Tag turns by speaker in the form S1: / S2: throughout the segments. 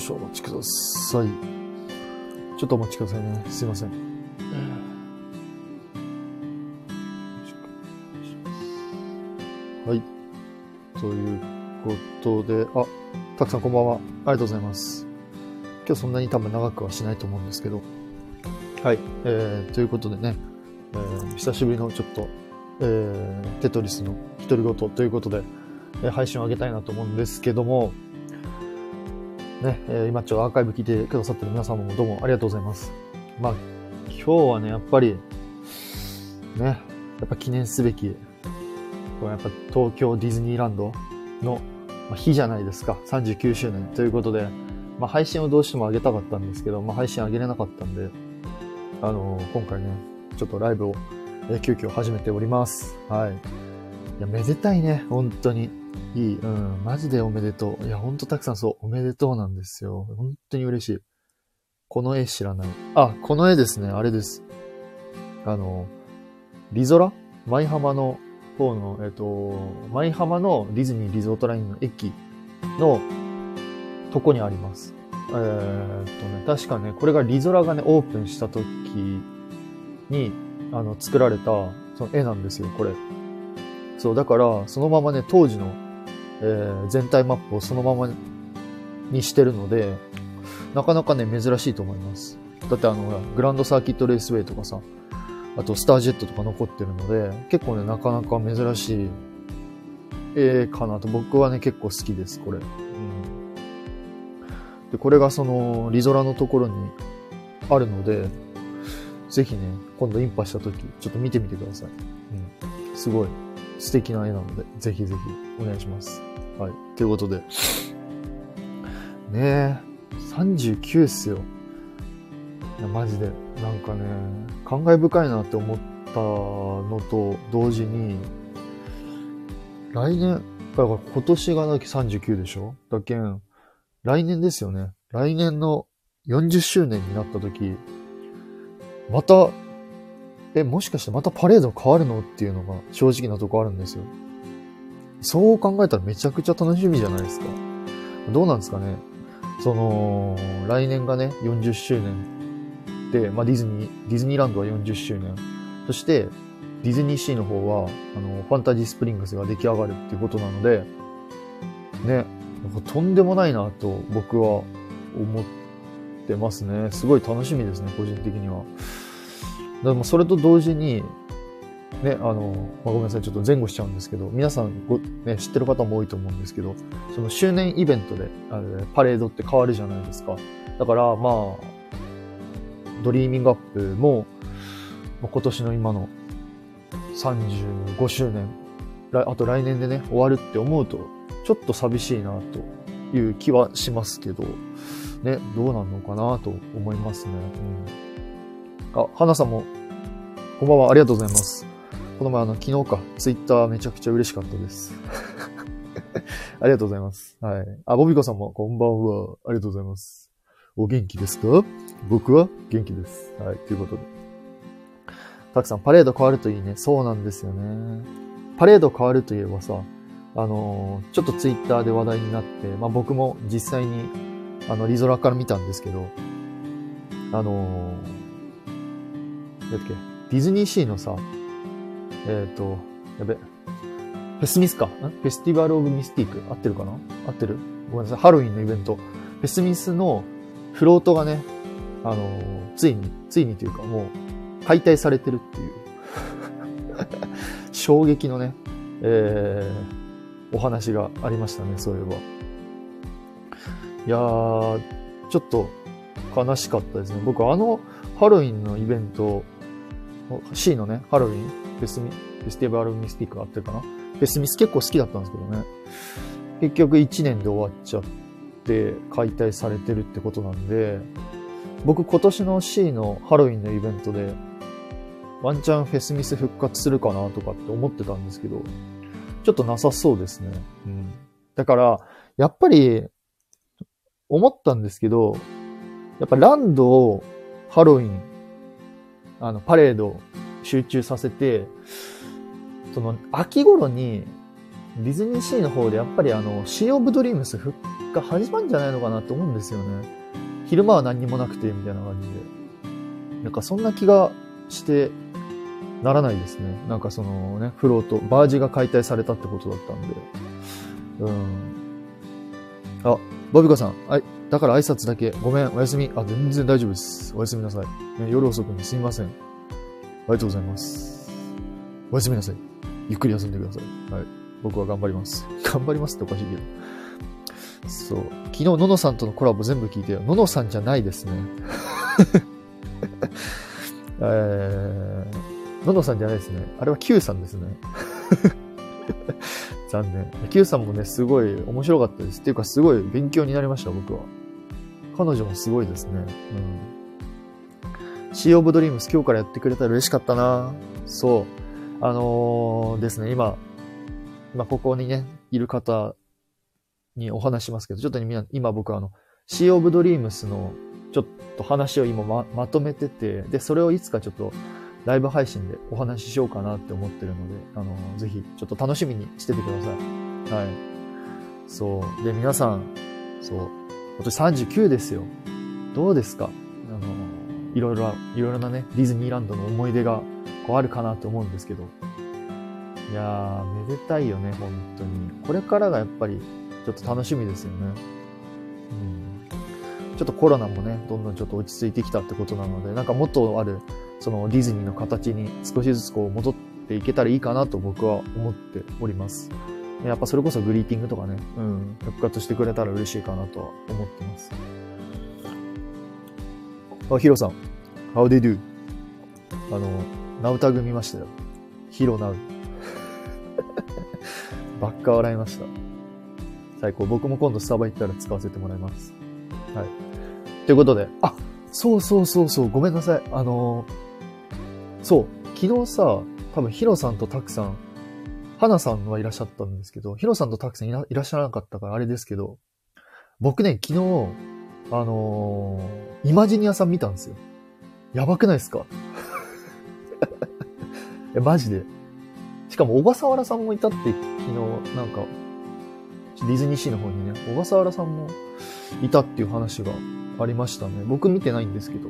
S1: 少々お待ちください。ちょっとお待ちくださいね。すいません。はい。ということで、あ、たくさんこんばんは。ありがとうございます。今日そんなに多分長くはしないと思うんですけど。はい。えー、ということでね、えー、久しぶりのちょっと、えー、テトリスの独り言ということで、えー配信を上げたいなと思うんですけども、ね、え今ちょっとアーカイブ聞いてくださってる皆様もどうもありがとうございます。まあ、今日はね、やっぱり、ね、やっぱ記念すべき、これやっぱ東京ディズニーランドの日じゃないですか。39周年ということで、まあ配信をどうしても上げたかったんですけど、まあ配信上げれなかったんで、あのー今回ね、ちょっとライブを、えー急遽始めております。はい。や、めでたいね、本当に。いい。うん、マジでおめでとう。いや、ほんとたくさんそう、おめでとうなんですよ。本当に嬉しい。この絵知らない。あ、この絵ですね、あれです。あの、リゾラ？舞浜の方の、えっ、と、舞浜のディズニーリゾートラインの駅のとこにあります。えーっとね、確かね、これがリゾラがね、オープンした時に、あの、作られた、その絵なんですよ、これ。そう、だから、そのままね、当時の、えー全体マップをそのままにしてるので、なかなかね、珍しいと思います。だってあの、グランドサーキットレースウェイとかさ、あとスタージェットとか残ってるので、結構ね、なかなか珍しい絵かなと、僕はね、結構好きです、これ。うん。で、これがその、リゾラのところにあるので、ぜひね、今度インパした時、ちょっと見てみてください。うん。すごい素敵な絵なので、ぜひぜひお願いします。はい。ということで。ねえ、39っすよ。いや、マジで。なんかね、感慨深いなって思ったのと同時に、来年、だから今年がだけ39でしょ？だけん、来年ですよね。来年の40周年になった時、また、え、もしかしてまたパレード変わるのっていうのが正直なとこあるんですよ。そう考えたらめちゃくちゃ楽しみじゃないですか。どうなんですかね。その、来年がね、40周年で、まあ、ディズニー、ディズニーランドは40周年。そして、ディズニーシーの方は、あの、ファンタジースプリングスが出来上がるっていうことなので、ね、とんでもないなと僕は思ってますね。すごい楽しみですね、個人的には。でもそれと同時に、ね、あの、まあ、ごめんなさい、ちょっと前後しちゃうんですけど、皆さんご、ね、知ってる方も多いと思うんですけど、その周年イベントで、あれパレードって変わるじゃないですか。だから、まあ、ドリーミングアップも、今年の今の35周年、あと来年でね、終わるって思うと、ちょっと寂しいなという気はしますけど、ね、どうなるのかなと思いますね。うん、あ、花さんも、こんばんは、ありがとうございます。この前、あの、昨日か、ツイッターめちゃくちゃ嬉しかったです。ありがとうございます。はい。あ、ボビコさんも、こんばんは。ありがとうございます。お元気ですか？僕は元気です。はい。ということで。たくさん、パレード変わるといいね。そうなんですよね。パレード変わるといえばさ、あのーちょっとツイッターで話題になって、まあ僕も実際に、あの、リゾラから見たんですけど、あのー、だっけ、ディズニーシーのさ、えっ、と、やべ、フェスミスかフェスティバルオブミスティック？合ってるかな？合ってる？ごめんなさい。ハロウィンのイベント。フェスミスのフロートがね、あのーついに、ついにというかもう、解体されてるっていう。衝撃のね、えー、お話がありましたね、そういえば。いやー、ちょっと悲しかったですね。僕、あのハロウィンのイベント、C のね、ハロウィン、フェスミ、フェスティバルミスティックあってるかなフェスミス結構好きだったんですけどね。結局1年で終わっちゃって、解体されてるってことなんで、僕今年の C のハロウィンのイベントで、ワンチャンフェスミス復活するかなとかって思ってたんですけど、ちょっとなさそうですね。うん。だから、やっぱり、思ったんですけど、やっぱランドをハロウィン、あの、パレード集中させて、その、秋頃に、ディズニーシーの方でやっぱりあの、シー・オブ・ドリームス復回始まるんじゃないのかなと思うんですよね。昼間は何にもなくて、みたいな感じで。なんかそんな気がしてならないですね。なんかそのね、フロート、バージが解体されたってことだったんで。うん。あ、ボビコさん。はい。だから挨拶だけ。ごめん、おやすみ。あ、全然大丈夫です。おやすみなさい。ね、夜遅くにすみません。ありがとうございます。おやすみなさい。ゆっくり休んでください。はい。僕は頑張ります。頑張りますっておかしいけど。そう。昨日、ののさんとのコラボ全部聞いて。ののさんじゃないですね。えー、ののさんじゃないですね。あれは Q さんですね。残念。Q さんもね、すごい面白かったです。っていうか、すごい勉強になりました、僕は。彼女もすごいですね。うん。シーオブドリームス今日からやってくれたら嬉しかったなそう。あのー、ですね、今、まあ、ここにね、いる方にお話しますけど、ちょっとね、今僕あの、シーオブドリームスのちょっと話を今ままとめてて、で、それをいつかちょっとライブ配信でお話ししようかなって思ってるので、あの、ぜひちょっと楽しみにしててください。はい。そう。で、皆さん、そう。今年39ですよ。どうですか？あの、いろいろ、いろいろなね、ディズニーランドの思い出がこうあるかなと思うんですけど。いやー、めでたいよね、本当に。これからがやっぱり、ちょっと楽しみですよね。うん。ちょっとコロナもね、どんどんちょっと落ち着いてきたってことなので、なんかもっとある、そのディズニーの形に少しずつこう戻っていけたらいいかなと僕は思っております。やっぱそれこそグリーティングとかね、うん、復活してくれたら嬉しいかなとは思ってます。あ、ヒロさん。How they do? あの、ナウタグ見ましたよ。ヒロナウ。ばっか笑いました。最高。僕も今度スタバ行ったら使わせてもらいます。はい。ということで、あ、そうそうそうそう、ごめんなさい。あのー、そう、昨日さ、多分ヒロさんとタクさん、花さんはいらっしゃったんですけど、ヒロさんとタクさんいらっしゃらなかったからあれですけど、僕ね、昨日、あのー、イマジニアさん見たんですよ。やばくないですか？え、マジで。しかも小笠原さんもいたって昨日、なんか、ディズニーシーの方にね、小笠原さんもいたっていう話がありましたね。僕見てないんですけど。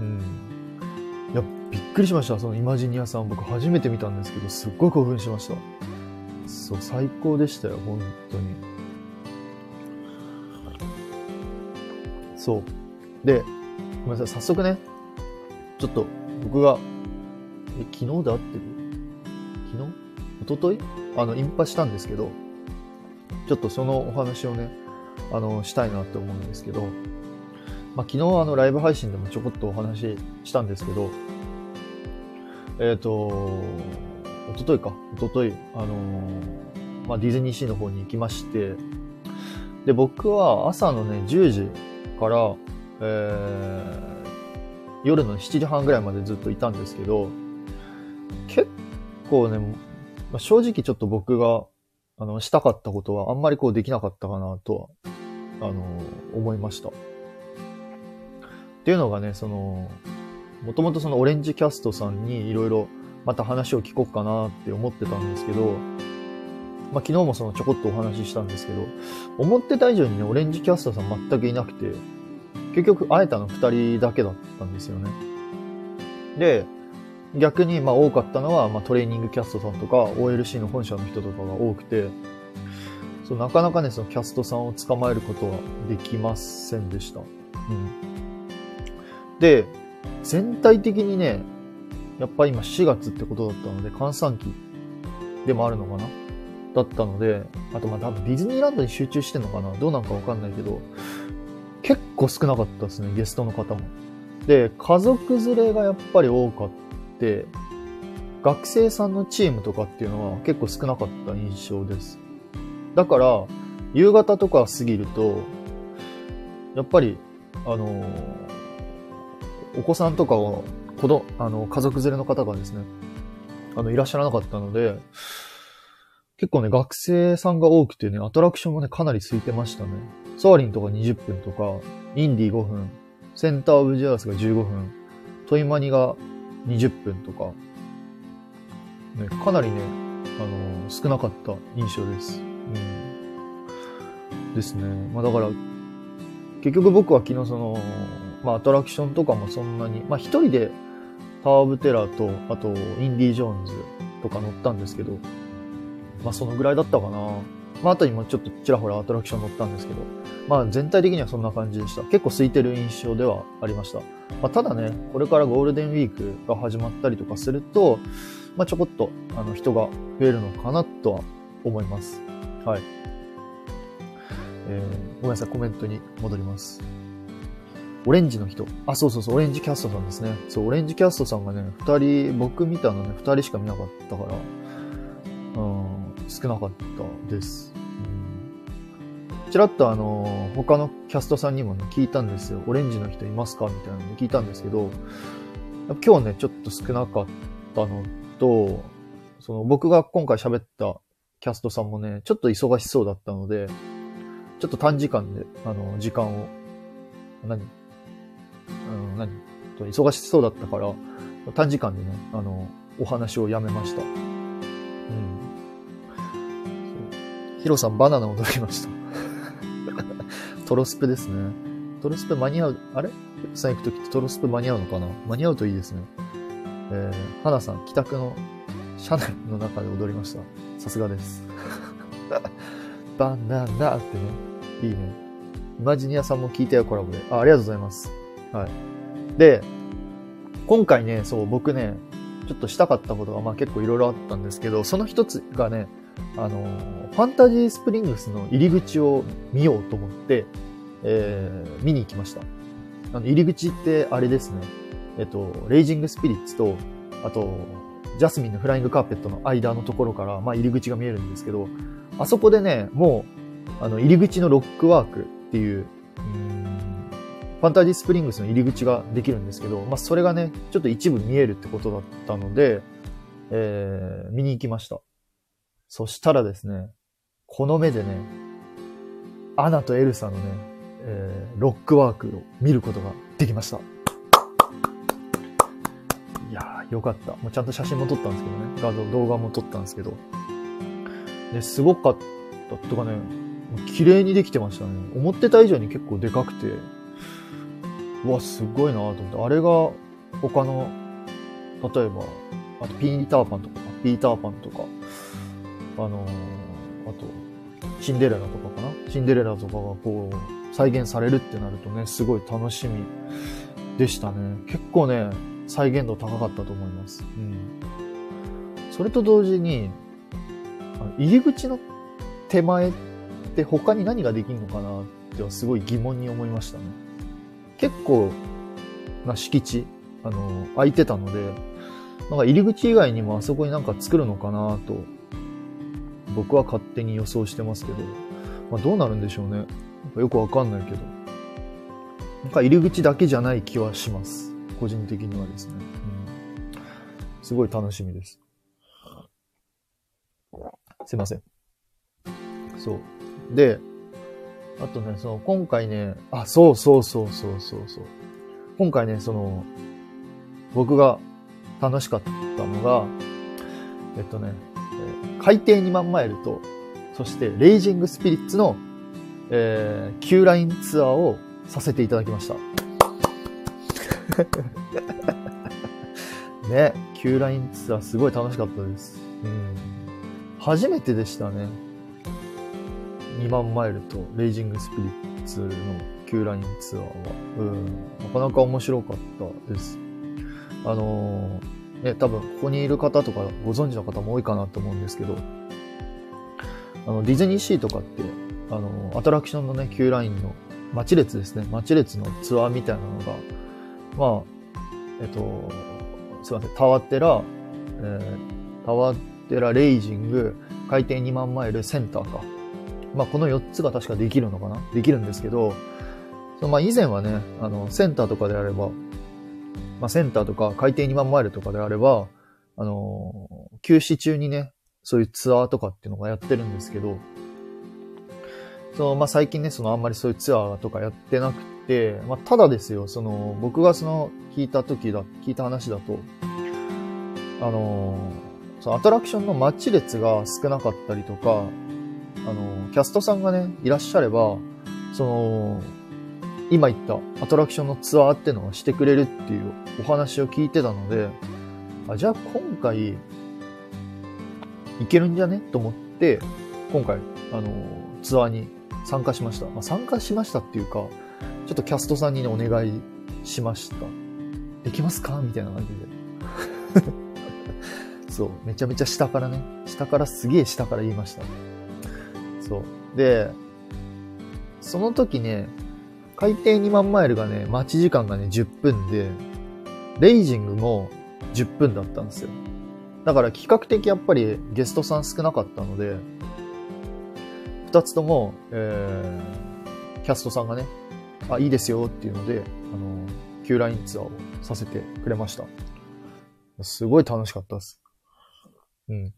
S1: うん。くりしました。そのイマジニアさん僕初めて見たんですけど、すっごい興奮しました。そう、最高でしたよ、本当に。そう。で、ごめんなさい、早速ね、ちょっと僕が、え、昨日で合ってる昨日？一昨日？あの、インパしたんですけど、ちょっとそのお話をね、あの、したいなって思うんですけど、まあ、昨日あの、ライブ配信でもちょこっとお話ししたんですけど、えっ、ー、と、一昨日か、一昨日あのー、まあ、ディズニーシーの方に行きまして、で、僕は朝のね、10時から、えー、夜の7時半ぐらいまでずっといたんですけど、結構ね、まあ、正直ちょっと僕があの、したかったことはあんまりこうできなかったかなとは、あの、思いました。っていうのがね、その、もともとそのオレンジキャストさんにいろいろまた話を聞こうかなって思ってたんですけど、まあ、昨日もそのちょこっとお話ししたんですけど、思ってた以上にね、オレンジキャストさん全くいなくて、結局会えたの二人だけだったんですよね。で、逆にまあ多かったのは、まあ、トレーニングキャストさんとか OLC の本社の人とかが多くて、そうなかなかね、そのキャストさんを捕まえることはできませんでした。うん。で、全体的にね、やっぱ今4月ってことだったので、閑散期でもあるのかな？だったので、あとまあ多分ディズニーランドに集中してんのかな？どうなんかわかんないけど、結構少なかったですね、ゲストの方も。で、家族連れがやっぱり多かって、学生さんのチームとかっていうのは結構少なかった印象です。だから、夕方とか過ぎると、やっぱり、あのー、お子さんとかを、子供、あの、家族連れの方がですね、あの、いらっしゃらなかったので、結構ね、学生さんが多くてね、アトラクションもね、かなり空いてましたね。ソアリンとか20分とか、インディ5分、センターオブジアースが15分、トイマニが20分とか、ね、かなりね、あのー、少なかった印象です。うん。ですね。まあだから、結局僕は昨日その、まあアトラクションとかもそんなに、まあ一人でタワー・オブ・テラーと、あと、インディ・ジョーンズとか乗ったんですけど、まあそのぐらいだったかな。まああとにもちょっとちらほらアトラクション乗ったんですけど、まあ全体的にはそんな感じでした。結構空いてる印象ではありました。まあただね、これからゴールデンウィークが始まったりとかすると、まあちょこっとあの人が増えるのかなとは思います。はい。えー、ごめんなさい、コメントに戻ります。オレンジの人。あ、そうそうそう、オレンジキャストさんですね。そう、オレンジキャストさんがね、二人、僕見たのね、二人しか見なかったから、うん、少なかったです。うん、ちらっとあの、他のキャストさんにもね、聞いたんですよ。オレンジの人いますか？みたいなので聞いたんですけど、今日ね、ちょっと少なかったのと、その僕が今回喋ったキャストさんもね、ちょっと忙しそうだったので、ちょっと短時間で、あの、時間を、何？うん、何？と忙しそうだったから、短時間でね、あの、お話をやめました。うん。ヒロさん、バナナを取りました。トロスペですね。トロスペ間に合う、あれ？さん行くときってトロスペ間に合うのかな？間に合うといいですね。えー、花さん、帰宅の車内の中で踊りました。さすがです。バナナってね。いいね。イマジニアさんも聞いたよ、コラボで。あ、ありがとうございます。はい。で、今回ね、そう、僕ね、ちょっとしたかったことが、まあ結構いろいろあったんですけど、その一つがね、あの、ファンタジースプリングスの入り口を見ようと思って、えー、見に行きました。あの、入り口ってあれですね。えっと、レイジングスピリッツと、あと、ジャスミンのフライングカーペットの間のところから、まあ入り口が見えるんですけど、あそこでね、もう、あの、入り口のロックワークっていう、ファンタジースプリングスの入り口ができるんですけど、まあ、それがね、ちょっと一部見えるってことだったので、えー、見に行きました。そしたらですね、この目でね、アナとエルサのね、えー、ロックワークを見ることができました。いやー、よかった。もうちゃんと写真も撮ったんですけどね。画像、動画も撮ったんですけど。で、すごかったとかね、綺麗にできてましたね。思ってた以上に結構でかくて、うわ、すごいなと思って。あれが他の、例えば、あとピーターパンとか、ピーターパンとか、あのー、あと、シンデレラとかかなシンデレラとかがこう、再現されるってなるとね、すごい楽しみでしたね。結構ね、再現度高かったと思います。うん。それと同時に、入り口の手前ってって他に何ができるのかなってはすごい疑問に思いましたね。結構な敷地、あの、空いてたので、なんか入り口以外にもあそこになんか作るのかなと、僕は勝手に予想してますけど、まあどうなるんでしょうね。よくわかんないけど。なんか入り口だけじゃない気はします。個人的にはですね。うん、すごい楽しみです。すいません。そう。で、あとね、その、今回ね、あ、そうそうそうそうそうそう。今回ね、その、僕が楽しかったのが、えっとね、海底2万マイルと、そして、レイジングスピリッツの、えー、Q ラインツアーをさせていただきました。ね、Q ラインツアーすごい楽しかったです。うん。初めてでしたね。2万マイルとレイジングスピリッツの Q ラインツアーは、うん、なかなか面白かったです。あのー、ね、多分ここにいる方とかご存知の方も多いかなと思うんですけど、あの、ディズニーシーとかって、あの、アトラクションのね、Q ラインの待ち列ですね。待ち列のツアーみたいなのが、まあ、えっと、すいません、タワテラ、えー、タワテラレイジング、海底2万マイルセンターか。まあ、この4つが確かできるのかな？できるんですけど、そのまあ以前はね、あの、センターとかであれば、まあ、センターとか海底2万マイルとかであれば、あの休止中にね、そういうツアーとかっていうのがやってるんですけど、その、まあ、最近ね、そのあんまりそういうツアーとかやってなくて、まあ、ただですよ、その、僕がその、聞いた時だ、聞いた話だと、あのそのアトラクションの待ち列が少なかったりとか、あの、キャストさんがね、いらっしゃれば、その、今言ったアトラクションのツアーっていうのはしてくれるっていうお話を聞いてたので、あじゃあ今回、いけるんじゃね？と思って、今回、あの、ツアーに参加しました。まあ、参加しましたっていうか、ちょっとキャストさんにね、お願いしました。できますか？みたいな感じで。そう、めちゃめちゃ下からね、下からすげえ下から言いました。そう。で、その時ね、海底2万マイルがね、待ち時間がね、10分で、レイジングも10分だったんですよ。だから比較的やっぱりゲストさん少なかったので、二つとも、えー、キャストさんがね、あ、いいですよっていうので、あの、Q ラインツアーをさせてくれました。すごい楽しかったです。うん。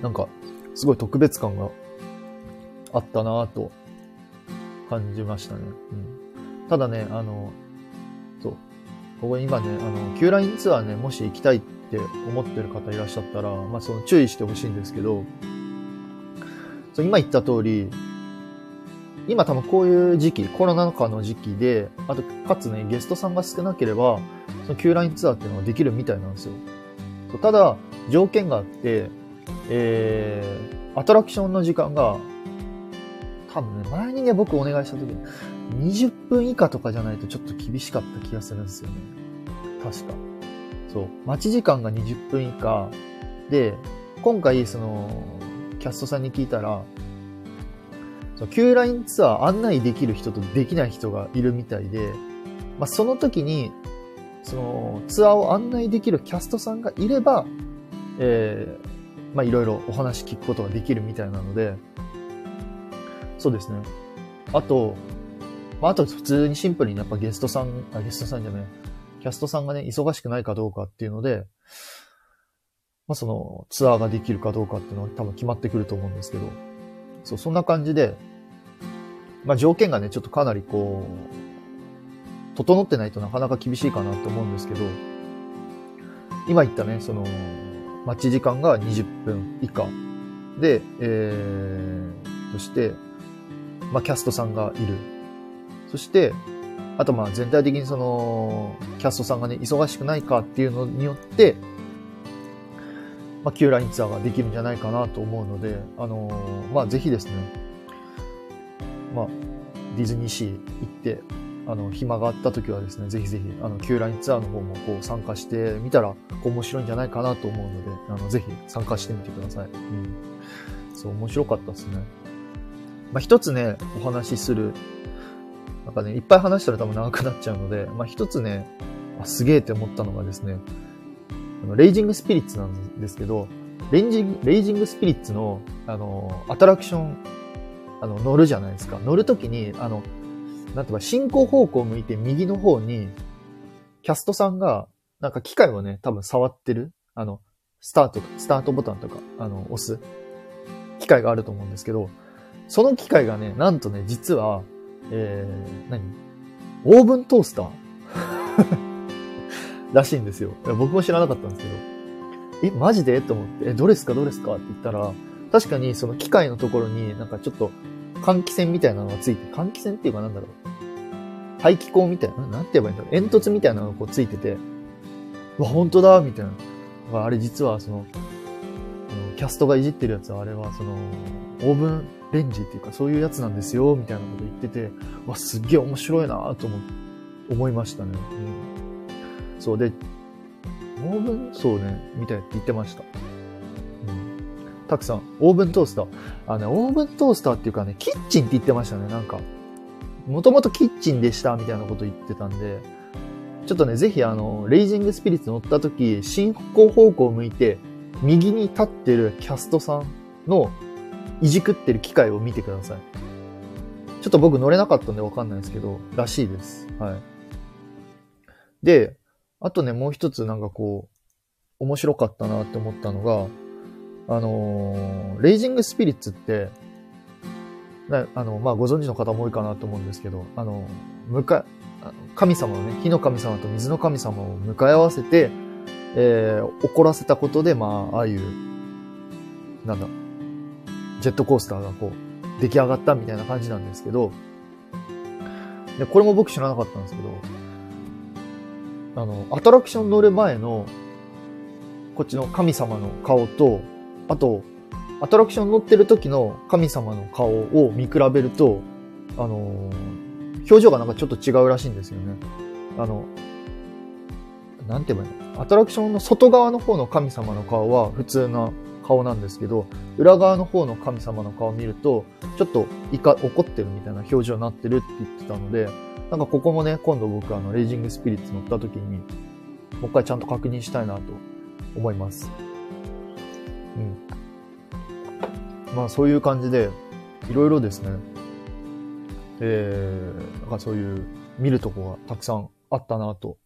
S1: なんか、すごい特別感があったなぁと感じましたね。うん。ただね、あの、そう。ここ今ね、あの、Q ラインツアーね、もし行きたいって思ってる方いらっしゃったら、まあ、その注意してほしいんですけど、そう今言った通り、今多分こういう時期、コロナ禍の時期で、あと、かつね、ゲストさんが少なければ、その Q ラインツアーっていうのができるみたいなんですよ。ただ、条件があって、えー、アトラクションの時間が、多分ね、前にね、僕お願いした時に、20分以下とかじゃないとちょっと厳しかった気がするんですよね。確か。そう。待ち時間が20分以下で、今回、その、キャストさんに聞いたら、その Q ラインツアー案内できる人とできない人がいるみたいで、まあ、その時に、そのツアーを案内できるキャストさんがいれば、えー、まあいろいろお話聞くことができるみたいなので、そうですね。あと、まああと普通にシンプルにやっぱゲストさん、あ、ゲストさんじゃない、キャストさんがね、忙しくないかどうかっていうので、まあそのツアーができるかどうかっていうのは多分決まってくると思うんですけど、そう、そんな感じで、まあ条件がね、ちょっとかなりこう、整ってないとなかなか厳しいかなと思うんですけど、今言ったね、その、待ち時間が20分以下で、えー、そして、まあ、キャストさんがいる。そして、あとまあ全体的にその、キャストさんがね、忙しくないかっていうのによって、まあ、Q ラインツアーができるんじゃないかなと思うので、あのー、まあ、ぜひですね、まあ、ディズニーシー行って、あの、暇があった時はですね、ぜひぜひ、あの、Q ラインツアーの方もこう参加してみたら、面白いんじゃないかなと思うので、あの、ぜひ参加してみてください。うん。そう、面白かったですね。まあ、一つね、お話しする、なんかね、いっぱい話したら多分長くなっちゃうので、まあ、一つね、あ、すげえって思ったのがですね、あの、レイジングスピリッツなんですけど、レンジレイジングスピリッツの、あの、アトラクション、あの、乗るじゃないですか。乗るときに、あの、なんていうか、進行方向を向いて右の方に、キャストさんが、なんか機械をね、多分触ってる、あの、スタート、スタートボタンとか、あの、押す、機械があると思うんですけど、その機械がね、なんとね、実は、えー、何？オーブントースター らしいんですよ。僕も知らなかったんですけど、え、マジで？と思って、え、どれすか？どれすか？って言ったら、確かにその機械のところになんかちょっと換気扇みたいなのがついて、換気扇っていうかなんだろう。排気口みたいな、なんて言えばいいんだろう。煙突みたいなのがこうついてて、うわ、本当だみたいな。あれ実はその、キャストがいじってるやつはあれはその、オーブンレンジっていうかそういうやつなんですよ、みたいなこと言ってて、わ、すっげえ面白いなと思、思いましたね。うん。そうで、オーブン、そうね、みたいって言ってました。たくさん。オーブントースター。あのね、オーブントースターっていうかね、キッチンって言ってましたね、なんか。もともとキッチンでした、みたいなこと言ってたんで、ちょっとね、ぜひあの、レイジングスピリッツ乗った時、進行方向を向いて、右に立ってるキャストさんのいじくってる機械を見てください。ちょっと僕乗れなかったんでわかんないですけど、らしいです。はい。で、あとね、もう一つなんかこう、面白かったなって思ったのが、あのー、レイジングスピリッツって、あの、まあ、ご存知の方も多いかなと思うんですけど、あの、向か、神様のね、火の神様と水の神様を向かい合わせて、えー、怒らせたことで、まあ、ああいう、なんだ、ジェットコースターがこう、出来上がったみたいな感じなんですけど、で、これも僕知らなかったんですけど、あの、アトラクション乗る前の、こっちの神様の顔と、あと、アトラクション乗ってる時の神様の顔を見比べると、あの表情がなんかちょっと違うらしいんですよね。あの、なんて言えばいいの？アトラクションの外側の方の神様の顔は普通な顔なんですけど、裏側の方の神様の顔を見ると、ちょっと怒ってるみたいな表情になってるって言ってたので、なんかここもね、今度僕あの、レイジングスピリッツ乗った時に、もう一回ちゃんと確認したいなと思います。うん。まあそういう感じで、いろいろですね、えー、なんかそういう見るとこがたくさんあったなと。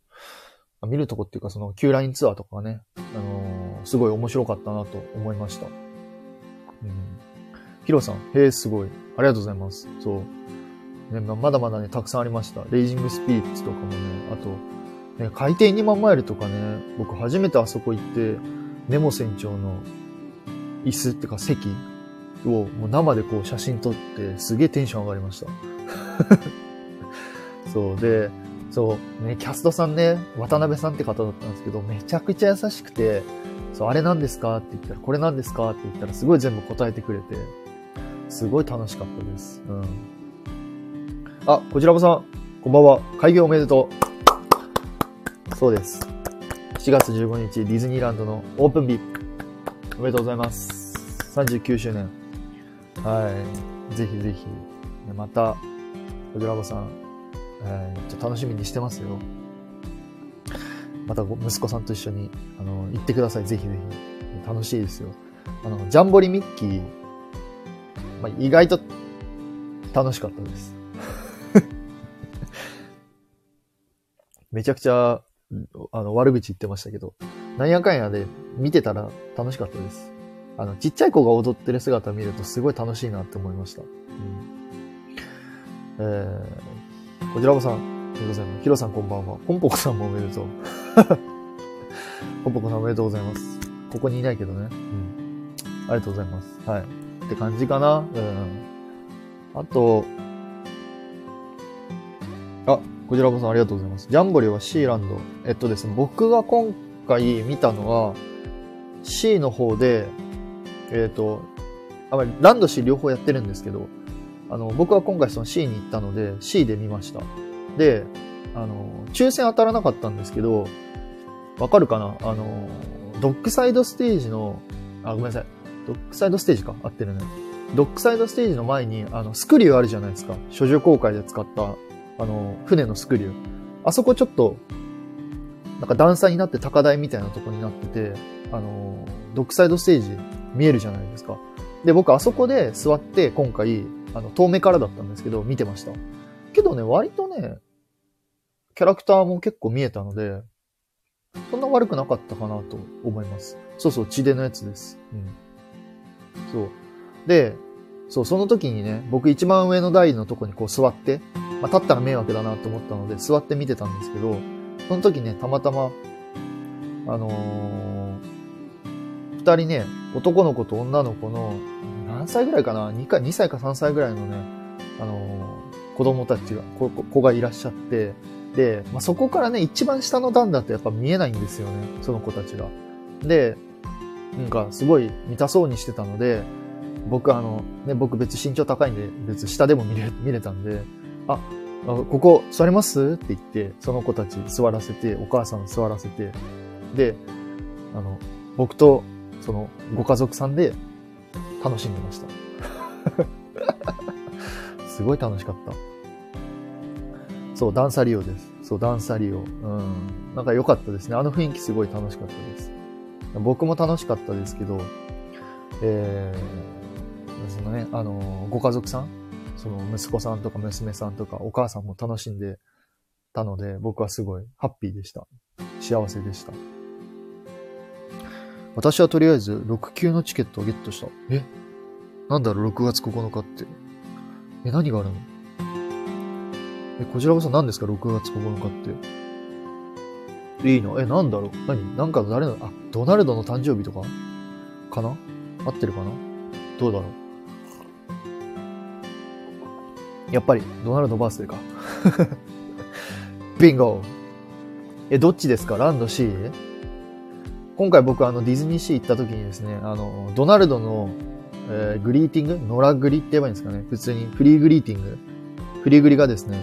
S1: 見るとこっていうかその Q ラインツアーとかね、あのー、すごい面白かったなと思いました。うん。ヒロさん、へえ、すごい。ありがとうございます。そう。ね、まだまだね、たくさんありました。レイジングスピリッツとかもね、あと、ね、海底2万マイルとかね、僕初めてあそこ行って、ネモ船長の椅子っていうか席をもう生でこう写真撮ってすげえテンション上がりました。そうで、そうね、キャストさんね、渡辺さんって方だったんですけど、めちゃくちゃ優しくて、そう、あれ何ですかって言ったら、これ何ですかって言ったら、すごい全部答えてくれて、すごい楽しかったです。うん。あ、こちらこさん、こんばんは。開業おめでとう。そうです。4月15日、ディズニーランドのオープン日。おめでとうございます。39周年。はい。ぜひぜひ。また、こちらこさん、えー、ちょっと楽しみにしてますよ。また息子さんと一緒に、あの、行ってください。ぜひぜひ。楽しいですよ。あの、ジャンボリミッキー、まあ、意外と楽しかったです。めちゃくちゃ、あの、悪口言ってましたけど、なんやかんやで見てたら楽しかったです。あの、ちっちゃい子が踊ってる姿見るとすごい楽しいなって思いました。うん、えー、こちらこさん、ありがとうございます。ヒロさんこんばんは。ポンポコさんもおめでとう。ポンポコさんおめでとうございます。ここにいないけどね。うん。ありがとうございます。はい。って感じかな。うん。あと、あ、こちらこさんありがとうございます。ジャンボリはシーランド。えっとですね、僕が今回見たのは、C の方で、えっ、ー、と、あまりランド C 両方やってるんですけど、あの、僕は今回その C に行ったので C で見ました。で、あの、抽選当たらなかったんですけど、わかるかな？あの、ドックサイドステージの、あ、ごめんなさい。ドックサイドステージか？合ってるね。ドックサイドステージの前に、あの、スクリューあるじゃないですか。処女公開で使った、あの、船のスクリュー。あそこちょっと、なんか段差になって高台みたいなとこになってて、あの、ドックサイドステージ見えるじゃないですか。で、僕あそこで座って今回、あの、遠目からだったんですけど、見てました。けどね、割とね、キャラクターも結構見えたので、そんな悪くなかったかなと思います。そうそう、血でのやつです。うん。そう。で、そう、その時にね、僕一番上の台のとこにこう座って、まあ、立ったら迷惑だなと思ったので、座って見てたんですけど、その時ね、たまたま、あのー二人ね、男の子と女の子の、何歳ぐらいかな ?2 か、2歳か3歳ぐらいのね、あのー、子供たちが、子子がいらっしゃって、で、まあ、そこからね、一番下の段だとやっぱ見えないんですよね、その子たちが。で、なんかすごい見たそうにしてたので、僕あの、ね、僕別身長高いんで、別下でも見れ、見れたんで、あ、ここ座ります？って言って、その子たち座らせて、お母さん座らせて、で、あの、僕とそのご家族さんで楽しんでました。すごい楽しかった。そう、ダンサリオです。そう、ダンサリオ。うん。なんか良かったですね。あの雰囲気すごい楽しかったです。僕も楽しかったですけど、えー、そのね、あの、ご家族さん、その息子さんとか娘さんとかお母さんも楽しんでたので、僕はすごいハッピーでした。幸せでした。私はとりあえず6級のチケットをゲットした。え？なんだろう、6月9日って。え、何があるの？え、こちらこそ何ですか、6月9日って。いいの？え、なんだろう？何？なんか誰の、あ、ドナルドの誕生日とか？かな？合ってるかな？どうだろう？やっぱり、ドナルドバースデーか。ビンゴ。え、どっちですか？ランド C? 今回僕あのディズニーシー行った時にですね、あの、ドナルドの、えー、グリーティング？ノラグリって言えばいいんですかね？普通にフリーグリーティングフリーグリがですね、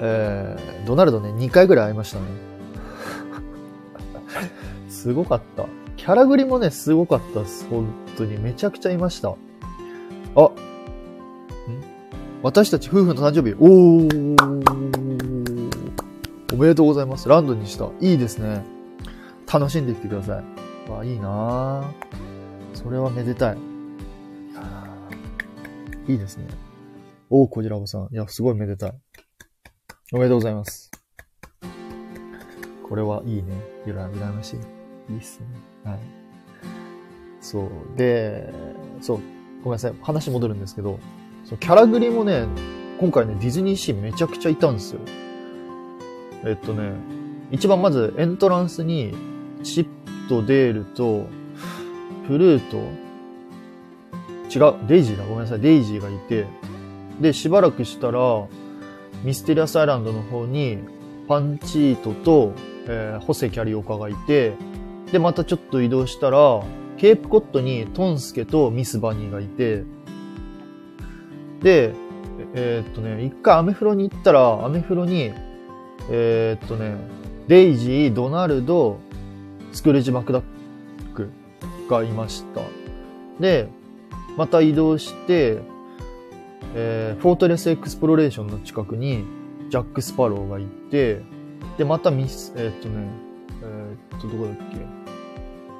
S1: えー、ドナルドね、2回ぐらい会いましたね。すごかった。キャラグリもね、すごかったです。本当に。めちゃくちゃいました。あ、ん？私たち夫婦の誕生日。おー。おめでとうございます。ランドにした。いいですね。楽しんできてください。わ、いいなそれはめでたい。いいですね。おー、こじらぼさん。いや、すごいめでたい。おめでとうございます。これはいいね。ゆら、羨ましい。いいっすね。はい。そう。で、そう。ごめんなさい。話戻るんですけど、そのキャラグリもね、今回ね、ディズニーシーめちゃくちゃいたんですよ。えっとね、一番まずエントランスに、チップとデールと、プルート、違う、デイジーだ。ごめんなさい。デイジーがいて、で、しばらくしたら、ミステリアスアイランドの方に、パンチートと、えー、ホセキャリオカがいて、で、またちょっと移動したら、ケープコットにトンスケとミスバニーがいて、で、えー、っとね、一回アメフロに行ったら、アメフロに、えー、っとね、デイジー、ドナルド、スクレージ・マクダックがいました。で、また移動して、えー、フォートレスエクスプロレーションの近くにジャック・スパローがいて、で、またミス、えー、っとね、えー、っと、どこだっけ、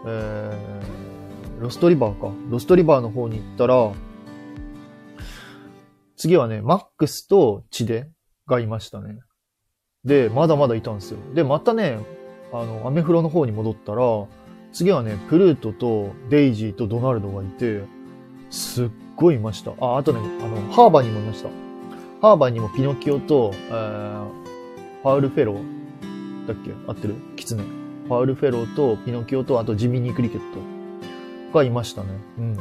S1: えー、ロストリバーか。ロストリバーの方に行ったら、次はね、マックスとチデがいましたね。で、まだまだいたんですよ。で、またね、あの、アメフロの方に戻ったら、次はね、プルートとデイジーとドナルドがいて、すっごいいました。あ、あとね、あの、ハーバーにもいました。ハーバーにもピノキオと、えー、パウル・フェローだっけ？合ってる？キツネ。パウル・フェローとピノキオと、あとジミニー・クリケットがいましたね。うん。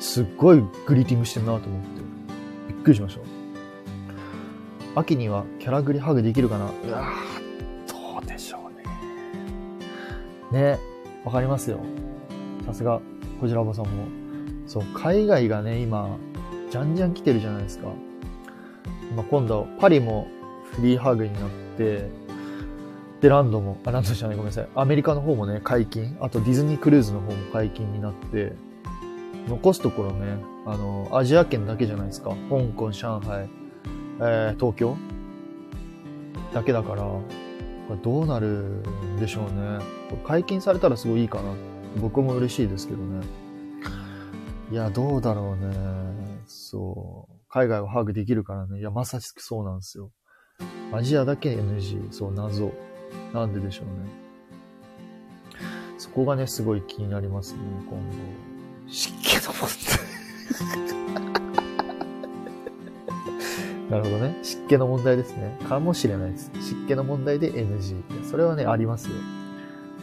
S1: すっごいグリーティングしてんなと思って。びっくりしました。秋にはキャラグリハグできるかなうわどね。わかりますよ。さすが、こちらおばさんも。そう、海外がね、今、じゃんじゃん来てるじゃないですか。今今度、パリもフリーハグになって、で、ランドも、あ、ランドじゃない、ごめんなさい。アメリカの方もね、解禁。あとディズニークルーズの方も解禁になって、残すところね、あの、アジア圏だけじゃないですか。香港、上海、えー、東京だけだから、どうなるんでしょうね。解禁されたらすごいいいかな。僕も嬉しいですけどね。いや、どうだろうね。そう。海外はハグできるからね。いや、まさしくそうなんですよ。アジアだけ NG。そう、謎。なんででしょうね。そこがね、すごい気になりますね、今後。湿気の問題なるほどね。湿気の問題ですね。かもしれないです。湿気の問題で NG。それはね、ありますよ。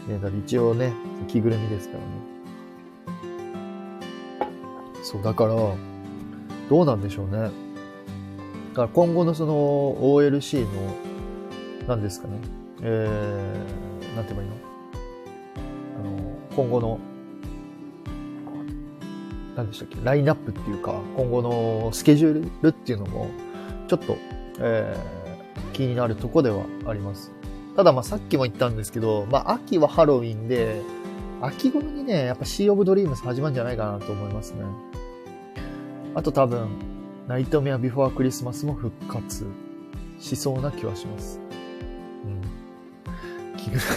S1: ね、だって一応ね、着ぐるみですからね。そう、だから、どうなんでしょうね。だから今後のその OLC の、何ですかね。えー、なんて言えばいいの？あの、今後の、何でしたっけ？ラインナップっていうか、今後のスケジュールっていうのも、ちょっと、えー、気になるとこではあります。ただまあさっきも言ったんですけど、まあ秋はハロウィンで、秋頃にね、やっぱシー・オブ・ドリームス始まるんじゃないかなと思いますね。あと多分、ナイトメアビフォークリスマスも復活しそうな気はします。うん。着ぐる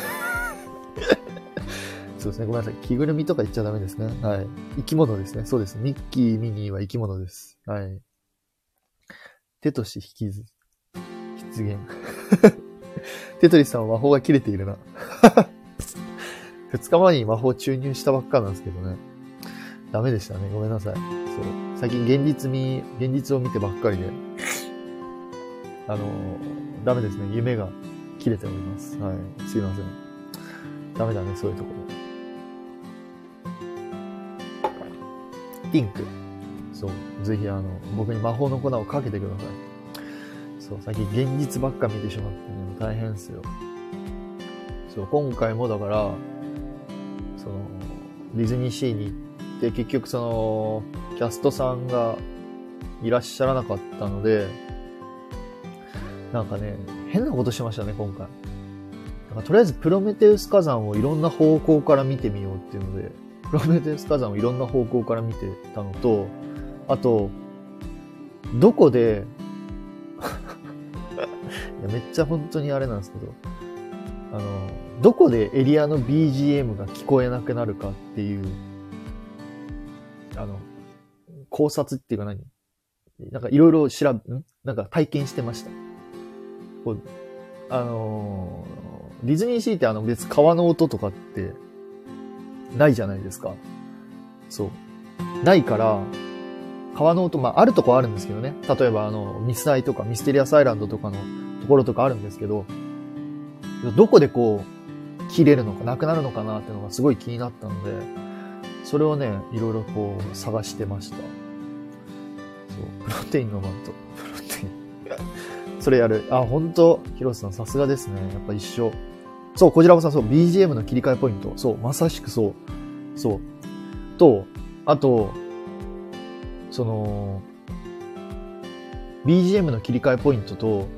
S1: そうですね。ごめんなさい。着ぐるみとか言っちゃダメですね。はい。生き物ですね。そうです。ミッキー、ミニーは生き物です。はい。テトシ引きず、出現。テトリさんは魔法が切れているな。二日前に魔法注入したばっかなんですけどね。ダメでしたね。ごめんなさい。そう。最近現実見、現実を見てばっかりで、あの、ダメですね。夢が切れております。はい。すいません。ダメだね、そういうところ。ピンク。そう。ぜひ、あの、僕に魔法の粉をかけてください。そう、最近現実ばっか見てしまってね、大変ですよ。そう、今回もだから、その、ディズニーシーに行って、結局その、キャストさんがいらっしゃらなかったので、なんかね、変なことしましたね、今回。なんかとりあえずプロメテウス火山をいろんな方向から見てみようっていうので、プロメテウス火山をいろんな方向から見てたのと、あと、どこで いやめっちゃ本当にあれなんですけど、あの、どこでエリアの BGM が聞こえなくなるかっていう、あの、考察っていうか何？なんかいろいろ調べ、ん？なんか体験してました。こう、あのー、ディズニーシーってあの別川の音とかってないじゃないですか。そう。ないから、川の音、まああるとこあるんですけどね。例えばあの、ミスアイとかミステリアスアイランドとかのところとかあるんですけど、どこでこう、切れるのかなくなるのかなっていうのがすごい気になったので、それをね、いろいろこう探してました。そう、プロテインのマント。プロテイン。それやる。あ、本当？ヒロさんさすがですね。やっぱ一緒。そう、こちらもさ、そう、BGM の切り替えポイント。そう、まさしくそう。そう。と、あと、その、BGM の切り替えポイントと、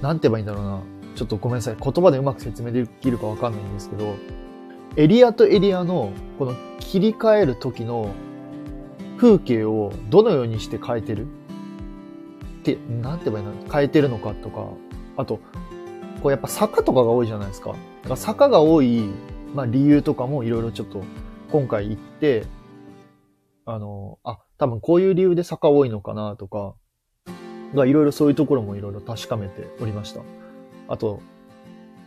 S1: なんて言えばいいんだろうな。ちょっとごめんなさい。言葉でうまく説明できるかわかんないんですけど、エリアとエリアのこの切り替える時の風景をどのようにして変えてる？って、なんて言えばいいの？変えてるのかとか、あと、こうやっぱ坂とかが多いじゃないですか。か坂が多い、まあ理由とかもいろいろちょっと今回行って、あの、あ、多分こういう理由で坂多いのかなとか、がいろいろそういうところもいろいろ確かめておりました。あと、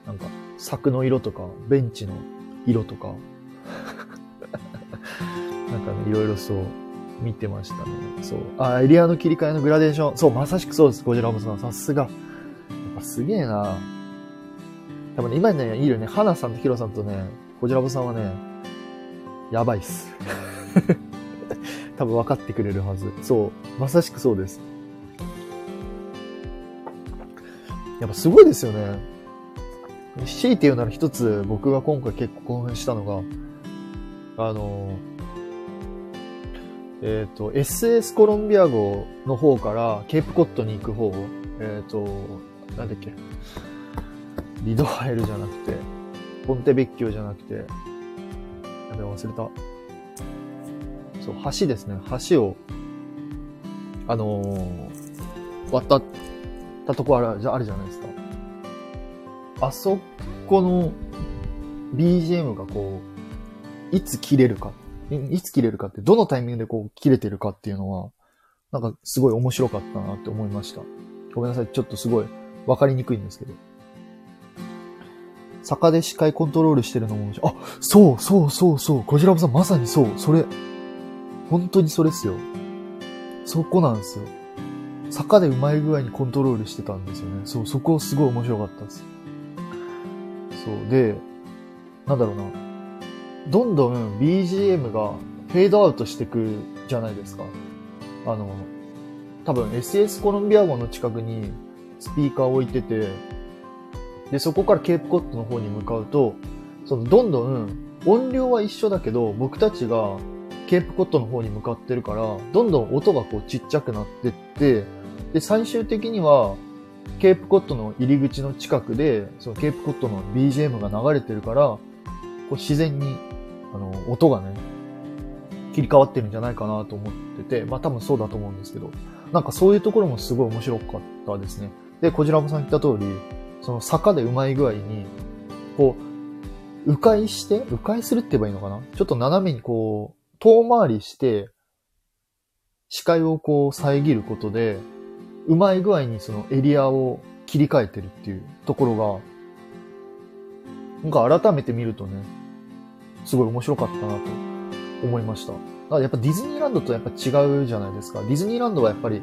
S1: なんか、柵の色とか、ベンチの色とか、なんかね、いろいろそう、見てましたね。そう。あ、エリアの切り替えのグラデーション。そう、まさしくそうです、ゴジラボさん。さすが。やっぱすげえな多分ね、今ね、いるね、花さんとヒロさんとね、ゴジラボさんはね、やばいっす。多分分かってくれるはず。そう。まさしくそうです。やっぱすごいですよね。強いて言うなら一つ僕が今回結構興奮したのが、あの、えっ、ー、と、SS コロンビア号の方からケープコットに行く方、えっ、ー、と、なんだっけ、リドハエルじゃなくて、ポンテベッキオじゃなくて、やべ、忘れた。そう、橋ですね。橋を、あのー、渡ったとこあるじゃあるじゃないですか。あそこの BGM がこう、いつ切れるか、いつ切れるかって、どのタイミングでこう切れてるかっていうのは、なんかすごい面白かったなって思いました。ごめんなさい。ちょっとすごいわかりにくいんですけど。坂で視界コントロールしてるのも、あ、そうそうそうそう、こちらもさんまさにそう、それ、本当にそれっすよ。そこなんですよ。坂でうまい具合にコントロールしてたんですよね。そう、そこすごい面白かったです。そう。で、なんだろうな。どんどん BGM がフェードアウトしてくじゃないですか。あの、多分 SS コロンビア号の近くにスピーカーを置いてて、で、そこからケープコットの方に向かうと、そのどんどん音量は一緒だけど、僕たちがケープコットの方に向かってるから、どんどん音がこうちっちゃくなってって、で、最終的には、ケープコットの入り口の近くで、そのケープコットの BGM が流れてるから、こう自然に、あの、音がね、切り替わってるんじゃないかなと思ってて、まあ多分そうだと思うんですけど、なんかそういうところもすごい面白かったですね。で、こじらぼさん言った通り、その坂でうまい具合に、こう、迂回して、迂回するって言えばいいのかな？ちょっと斜めにこう、遠回りして、視界をこう遮ることで、うまい具合にそのエリアを切り替えてるっていうところが、なんか改めて見るとね、すごい面白かったなと思いました。だからやっぱディズニーランドとやっぱ違うじゃないですか。ディズニーランドはやっぱり、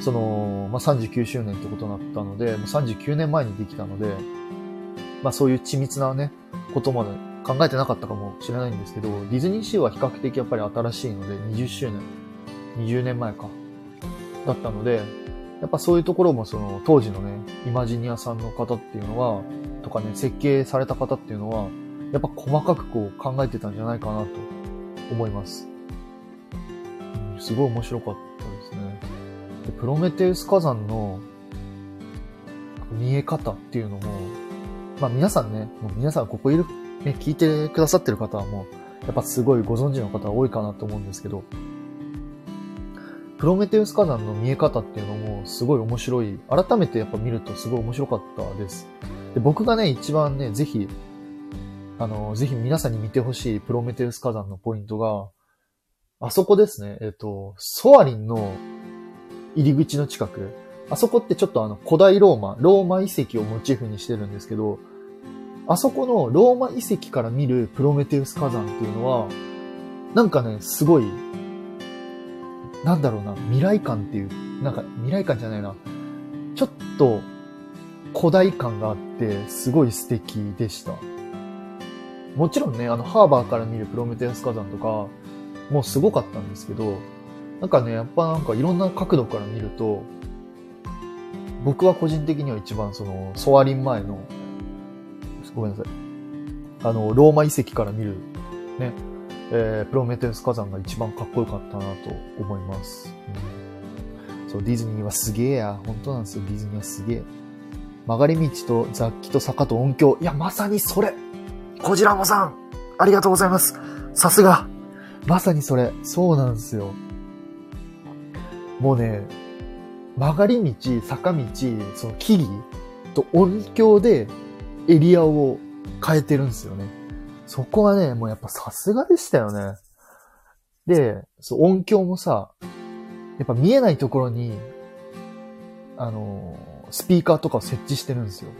S1: その、まあ、39周年ってことになったので、もう39年前にできたので、まあそういう緻密なね、ことまで考えてなかったかもしれないんですけど、ディズニーシーは比較的やっぱり新しいので、20周年20年前か。だったので、やっぱそういうところもその当時のね、イマジニアさんの方っていうのは、とかね、設計された方っていうのは、やっぱ細かくこう考えてたんじゃないかなと思います。うん、すごい面白かったですね。で、プロメテウス火山の見え方っていうのも、まあ皆さんね、もう皆さんここいる、ね、聞いてくださってる方はもう、やっぱすごいご存知の方多いかなと思うんですけど、プロメテウス火山の見え方っていうのもすごい面白い。改めてやっぱ見るとすごい面白かったです。で僕がね、一番ね、ぜひ、あの、ぜひ皆さんに見てほしいプロメテウス火山のポイントが、あそこですね、えっと、ソアリンの入り口の近く。あそこってちょっとあの古代ローマ、ローマ遺跡をモチーフにしてるんですけど、あそこのローマ遺跡から見るプロメテウス火山っていうのは、なんかね、すごいなんだろうな、未来感っていう、なんか未来感じゃないな。ちょっと古代感があって、すごい素敵でした。もちろんね、あの、ハーバーから見るプロメテウス火山とか、もうすごかったんですけど、なんかね、やっぱなんかいろんな角度から見ると、僕は個人的には一番その、ソアリン前の、ごめんなさい。あの、ローマ遺跡から見る、ね、えー、プロメテウス火山が一番かっこよかったなと思います。うん、そう、ディズニーはすげえや。本当なんですよ、ディズニーはすげえ。曲がり道と雑記と坂と音響。いや、まさにそれこじらもさんありがとうございます。さすがまさにそれ。そうなんですよ。もうね、曲がり道、坂道、その木々と音響でエリアを変えてるんですよね。そこはね、もうやっぱさすがでしたよね。で、そう音響もさ、やっぱ見えないところに、あのスピーカーとかを設置してるんですよ。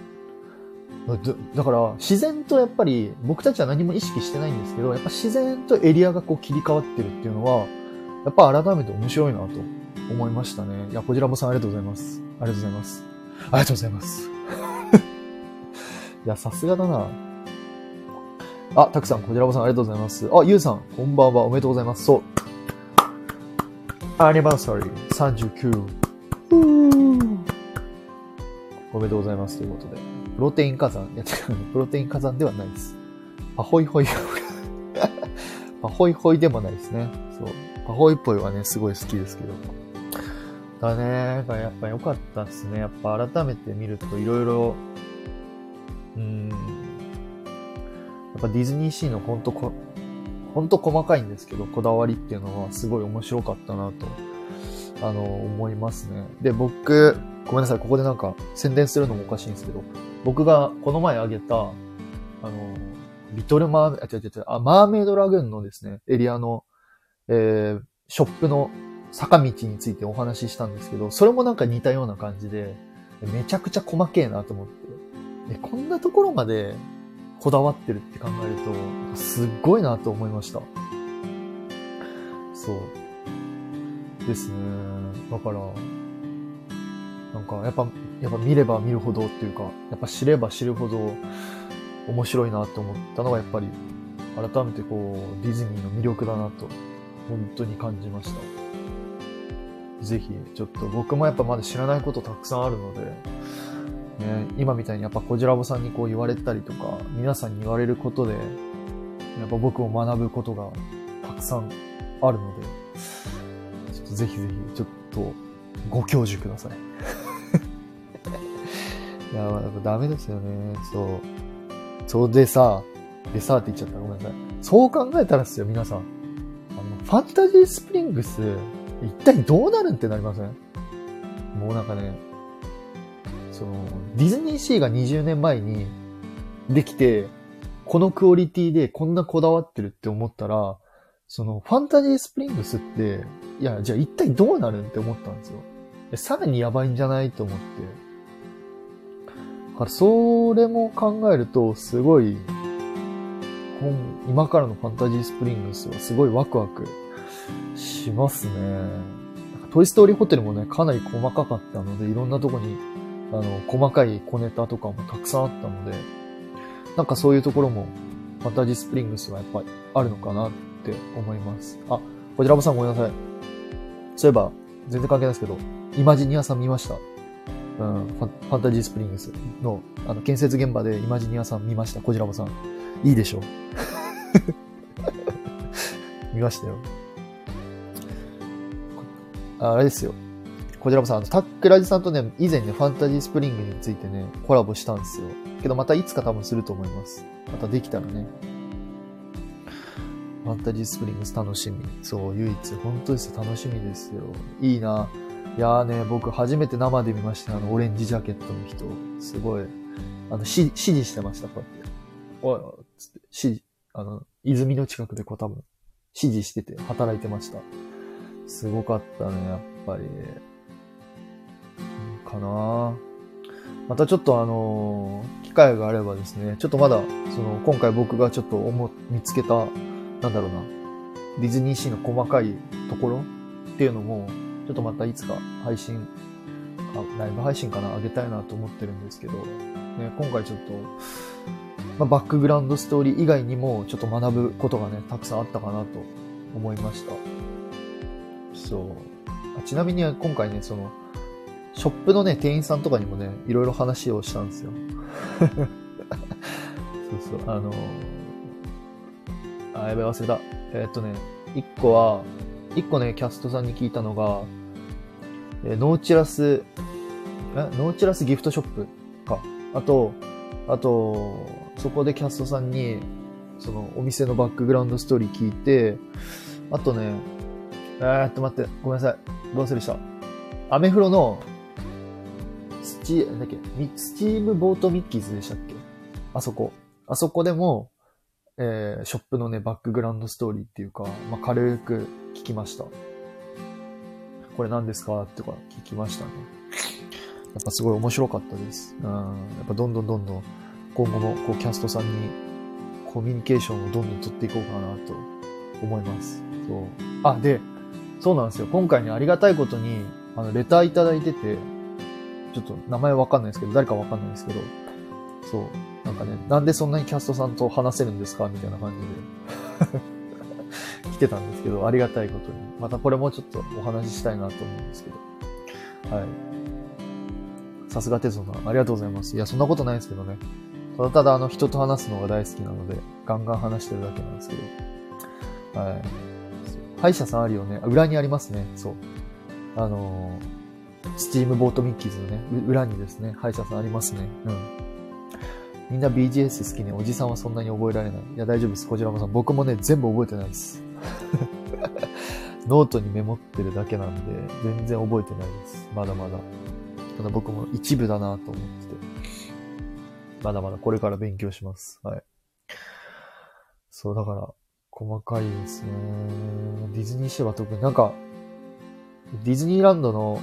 S1: だから、自然とやっぱり、僕たちは何も意識してないんですけど、やっぱ自然とエリアがこう切り替わってるっていうのは、やっぱ改めて面白いなと思いましたね。いや、こちらもさんありがとうございます。ありがとうございます。ありがとうございます。いや、さすがだな。あ、たくさん、こちらこさんありがとうございます。あ、ゆうさん、こんばんは。おめでとうございます。そう。アニバーサリー39。おめでとうございます。ということで。プロテイン火山。いや、プロテイン火山ではないです。パホイホイ。パホイホイでもないですね。そう。パホイっぽいはね、すごい好きですけど。だね、やっぱ良かったですね。やっぱ改めて見ると色々、うん、やっぱディズニーシーのほんとこ、ほんと細かいんですけど、こだわりっていうのはすごい面白かったなと、あの、思いますね。で、僕、ごめんなさい、ここでなんか宣伝するのもおかしいんですけど、僕がこの前あげた、あの、リトルマーメイド、あ、違う違う違う、あ、マーメイドラグーンのですね、エリアの、えー、ショップの坂道についてお話ししたんですけど、それもなんか似たような感じで、めちゃくちゃ細けえなと思って、え、こんなところまでこだわってるって考えると、すっごいなと思いました。そう。ですね。だから、なんか、やっぱ、やっぱ見れば見るほどっていうか、やっぱ知れば知るほど面白いなって思ったのが、やっぱり、改めてこう、ディズニーの魅力だなと、本当に感じました。ぜひ、ちょっと僕もやっぱまだ知らないことたくさんあるので、ね、今みたいにやっぱこじらぼさんにこう言われたりとか、皆さんに言われることで、やっぱ僕も学ぶことがたくさんあるので、ちょっとぜひぜひ、ちょっとご教授ください。いや、やっぱダメですよね。そう。そうでさ、でさって言っちゃった。ごめんなさい。そう考えたらですよ、皆さん。あの、ファンタジースプリングス、一体どうなるんってなりません？もうなんかね、その、ディズニーシーが20年前にできて、このクオリティでこんなこだわってるって思ったら、その、ファンタジースプリングスって、いや、じゃあ一体どうなるんって思ったんですよ。さらにやばいんじゃないと思って。だから、それも考えると、すごい、今からのファンタジースプリングスはすごいワクワクしますね。トイストーリーホテルもね、かなり細かかったので、いろんなとこにあの、細かい小ネタとかもたくさんあったので、なんかそういうところも、ファンタジースプリングスはやっぱりあるのかなって思います。あ、こちらもさんごめんなさい。そういえば、全然関係ないですけど、イマジニアさん見ました？うん、ファンタジースプリングスの、あの、建設現場でイマジニアさん見ました？こじらぼさん。いいでしょ？見ましたよ。あれですよ。こじらぼさ、あのタックラジさんとね、以前ね、ファンタジースプリングについてね、コラボしたんですよ。けどまたいつか多分すると思います。またできたらね。ファンタジースプリングス楽しみ。そう、唯一。本当です。楽しみですよ。いいな。いやーね、僕初めて生で見ました。あの、オレンジジャケットの人。すごい。あの、し指示してました、こうやって。おい、つって、指示、あの、泉の近くでこう多分、指示してて、働いてました。すごかったね、やっぱり。かなまたちょっとあのー機会があればですね、ちょっとまだ、その、今回僕がちょっと思、見つけた、なんだろうな、ディズニーシーの細かいところっていうのも、ちょっとまたいつか配信、あライブ配信かな、上げたいなと思ってるんですけど、ね、今回ちょっと、まあ、バックグラウンドストーリー以外にもちょっと学ぶことがね、たくさんあったかなと思いました。そう。ちなみに今回ね、その、ショップのね、店員さんとかにもね、いろいろ話をしたんですよ。そうそう、あのあ、やべ、忘れた。えーっとね、一個は、一個ね、キャストさんに聞いたのが、えーノーチラス、えノーチラスギフトショップか。あと、あと、そこでキャストさんに、そのお店のバックグラウンドストーリー聞いて、あとね、えーっと待って、ごめんなさい。どう忘れした？アメフロの、スチ、なんだっけ、スチームボートミッキーズでしたっけ？あそこ。あそこでも、えーショップのね、バックグラウンドストーリーっていうか、まあ、軽く聞きました。これ何ですか？ってか聞きましたね。やっぱすごい面白かったです。うん。やっぱどんどんどんどん今後もこうキャストさんにコミュニケーションをどんどん取っていこうかなと思います。そう。あ、で、そうなんですよ。今回ね、ありがたいことに、あの、レターいただいてて、ちょっと名前わかんないですけど、誰かわかんないですけど、そう。なんかね、なんでそんなにキャストさんと話せるんですかみたいな感じで 来てたんですけど、ありがたいことに。またこれもちょっとお話ししたいなと思うんですけど。はい。さすが哲夫さん、ありがとうございます。いや、そんなことないですけどね。ただただあの人と話すのが大好きなので、ガンガン話してるだけなんですけど。はい。歯医者さんあるよね。裏にありますね。そう。あのースチームボートミッキーズのね、裏にですね、歯医者さんありますね。うん。みんな BGS 好きね。おじさんはそんなに覚えられない。いや、大丈夫です。こちらもさん。僕もね、全部覚えてないです。ノートにメモってるだけなんで、全然覚えてないです。まだまだ。ただ僕も一部だなと思ってて。まだまだこれから勉強します。はい。そう、だから、細かいですね。ディズニーシーは特になんか、ディズニーランドの、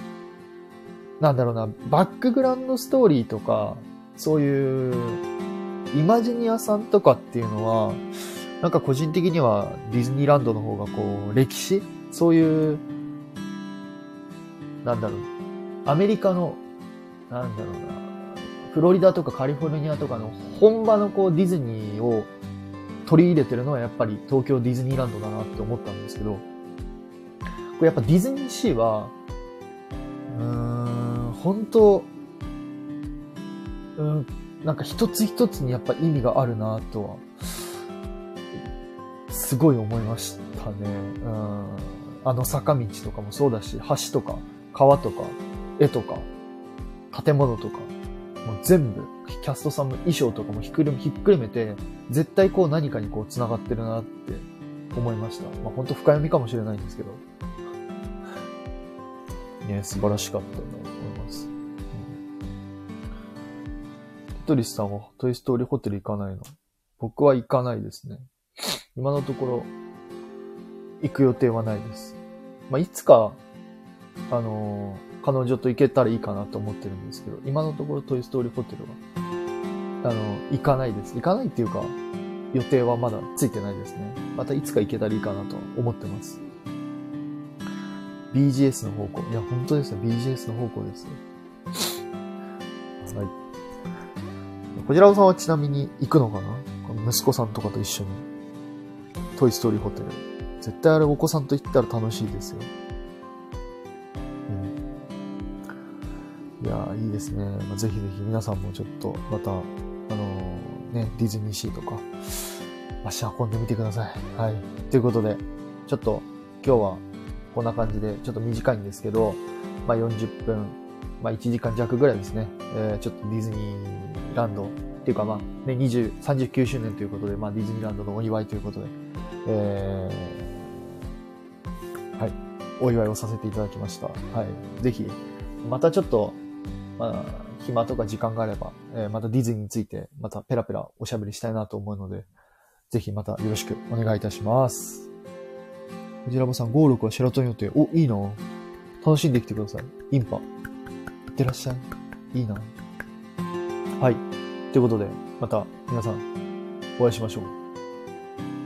S1: なんだろうな、バックグラウンドストーリーとか、そういう、イマジニアさんとかっていうのは、なんか個人的にはディズニーランドの方がこう、歴史？そういう、なんだろう、アメリカの、なんだろうな、フロリダとかカリフォルニアとかの本場のこうディズニーを取り入れてるのはやっぱり東京ディズニーランドだなって思ったんですけど、これやっぱディズニーシーは、うーん、本当うん、なんか一つ一つにやっぱ意味があるなとは、すごい思いましたね。うん、あの坂道とかもそうだし、橋とか、川とか、絵とか、建物とか、もう全部、キャストさんの衣装とかもひっくるめひっくるめて、絶対こう何かにこう繋がってるなって思いました。まあ本当深読みかもしれないんですけど。ね、素晴らしかったなトリスさんはトイストーリーホテル行かないの？僕は行かないですね。今のところ、行く予定はないです。まあ、いつか、あのー彼女と行けたらいいかなと思ってるんですけど、今のところトイストーリーホテルは、あの、行かないです。行かないっていうか、予定はまだついてないですね。またいつか行けたらいいかなと思ってます。BGS の方向。いや、本当ですよ。BGS の方向です。はい。こちらさんはちなみに行くのかな？この息子さんとかと一緒に。トイストーリーホテル。絶対あれお子さんと行ったら楽しいですよ。うんいやいいですね。まあ、ぜひぜひ皆さんもちょっと、また、あのーね、ディズニーシーとか、足運んでみてください。はい。ということで、ちょっと今日はこんな感じで、ちょっと短いんですけど、まあ40分、まあ1時間弱ぐらいですね。えーちょっとディズニーランドっていうかまあね、20、39周年ということで、まあディズニーランドのお祝いということで、えーはい。お祝いをさせていただきました。はい。ぜひ、またちょっと、まあ、暇とか時間があれば、えーまたディズニーについて、またペラペラおしゃべりしたいなと思うので、ぜひまたよろしくお願いいたします。藤ラボさん、ゴールはシェラトン予定。お、いいな楽しんできてください。インパ。いってらっしゃい。いいなはい。ということで、また皆さん、お会いしましょう。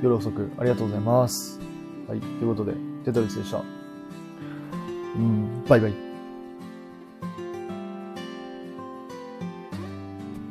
S1: 夜遅くありがとうございます。はい。ということで、テトリスでした。うん、バイバイ。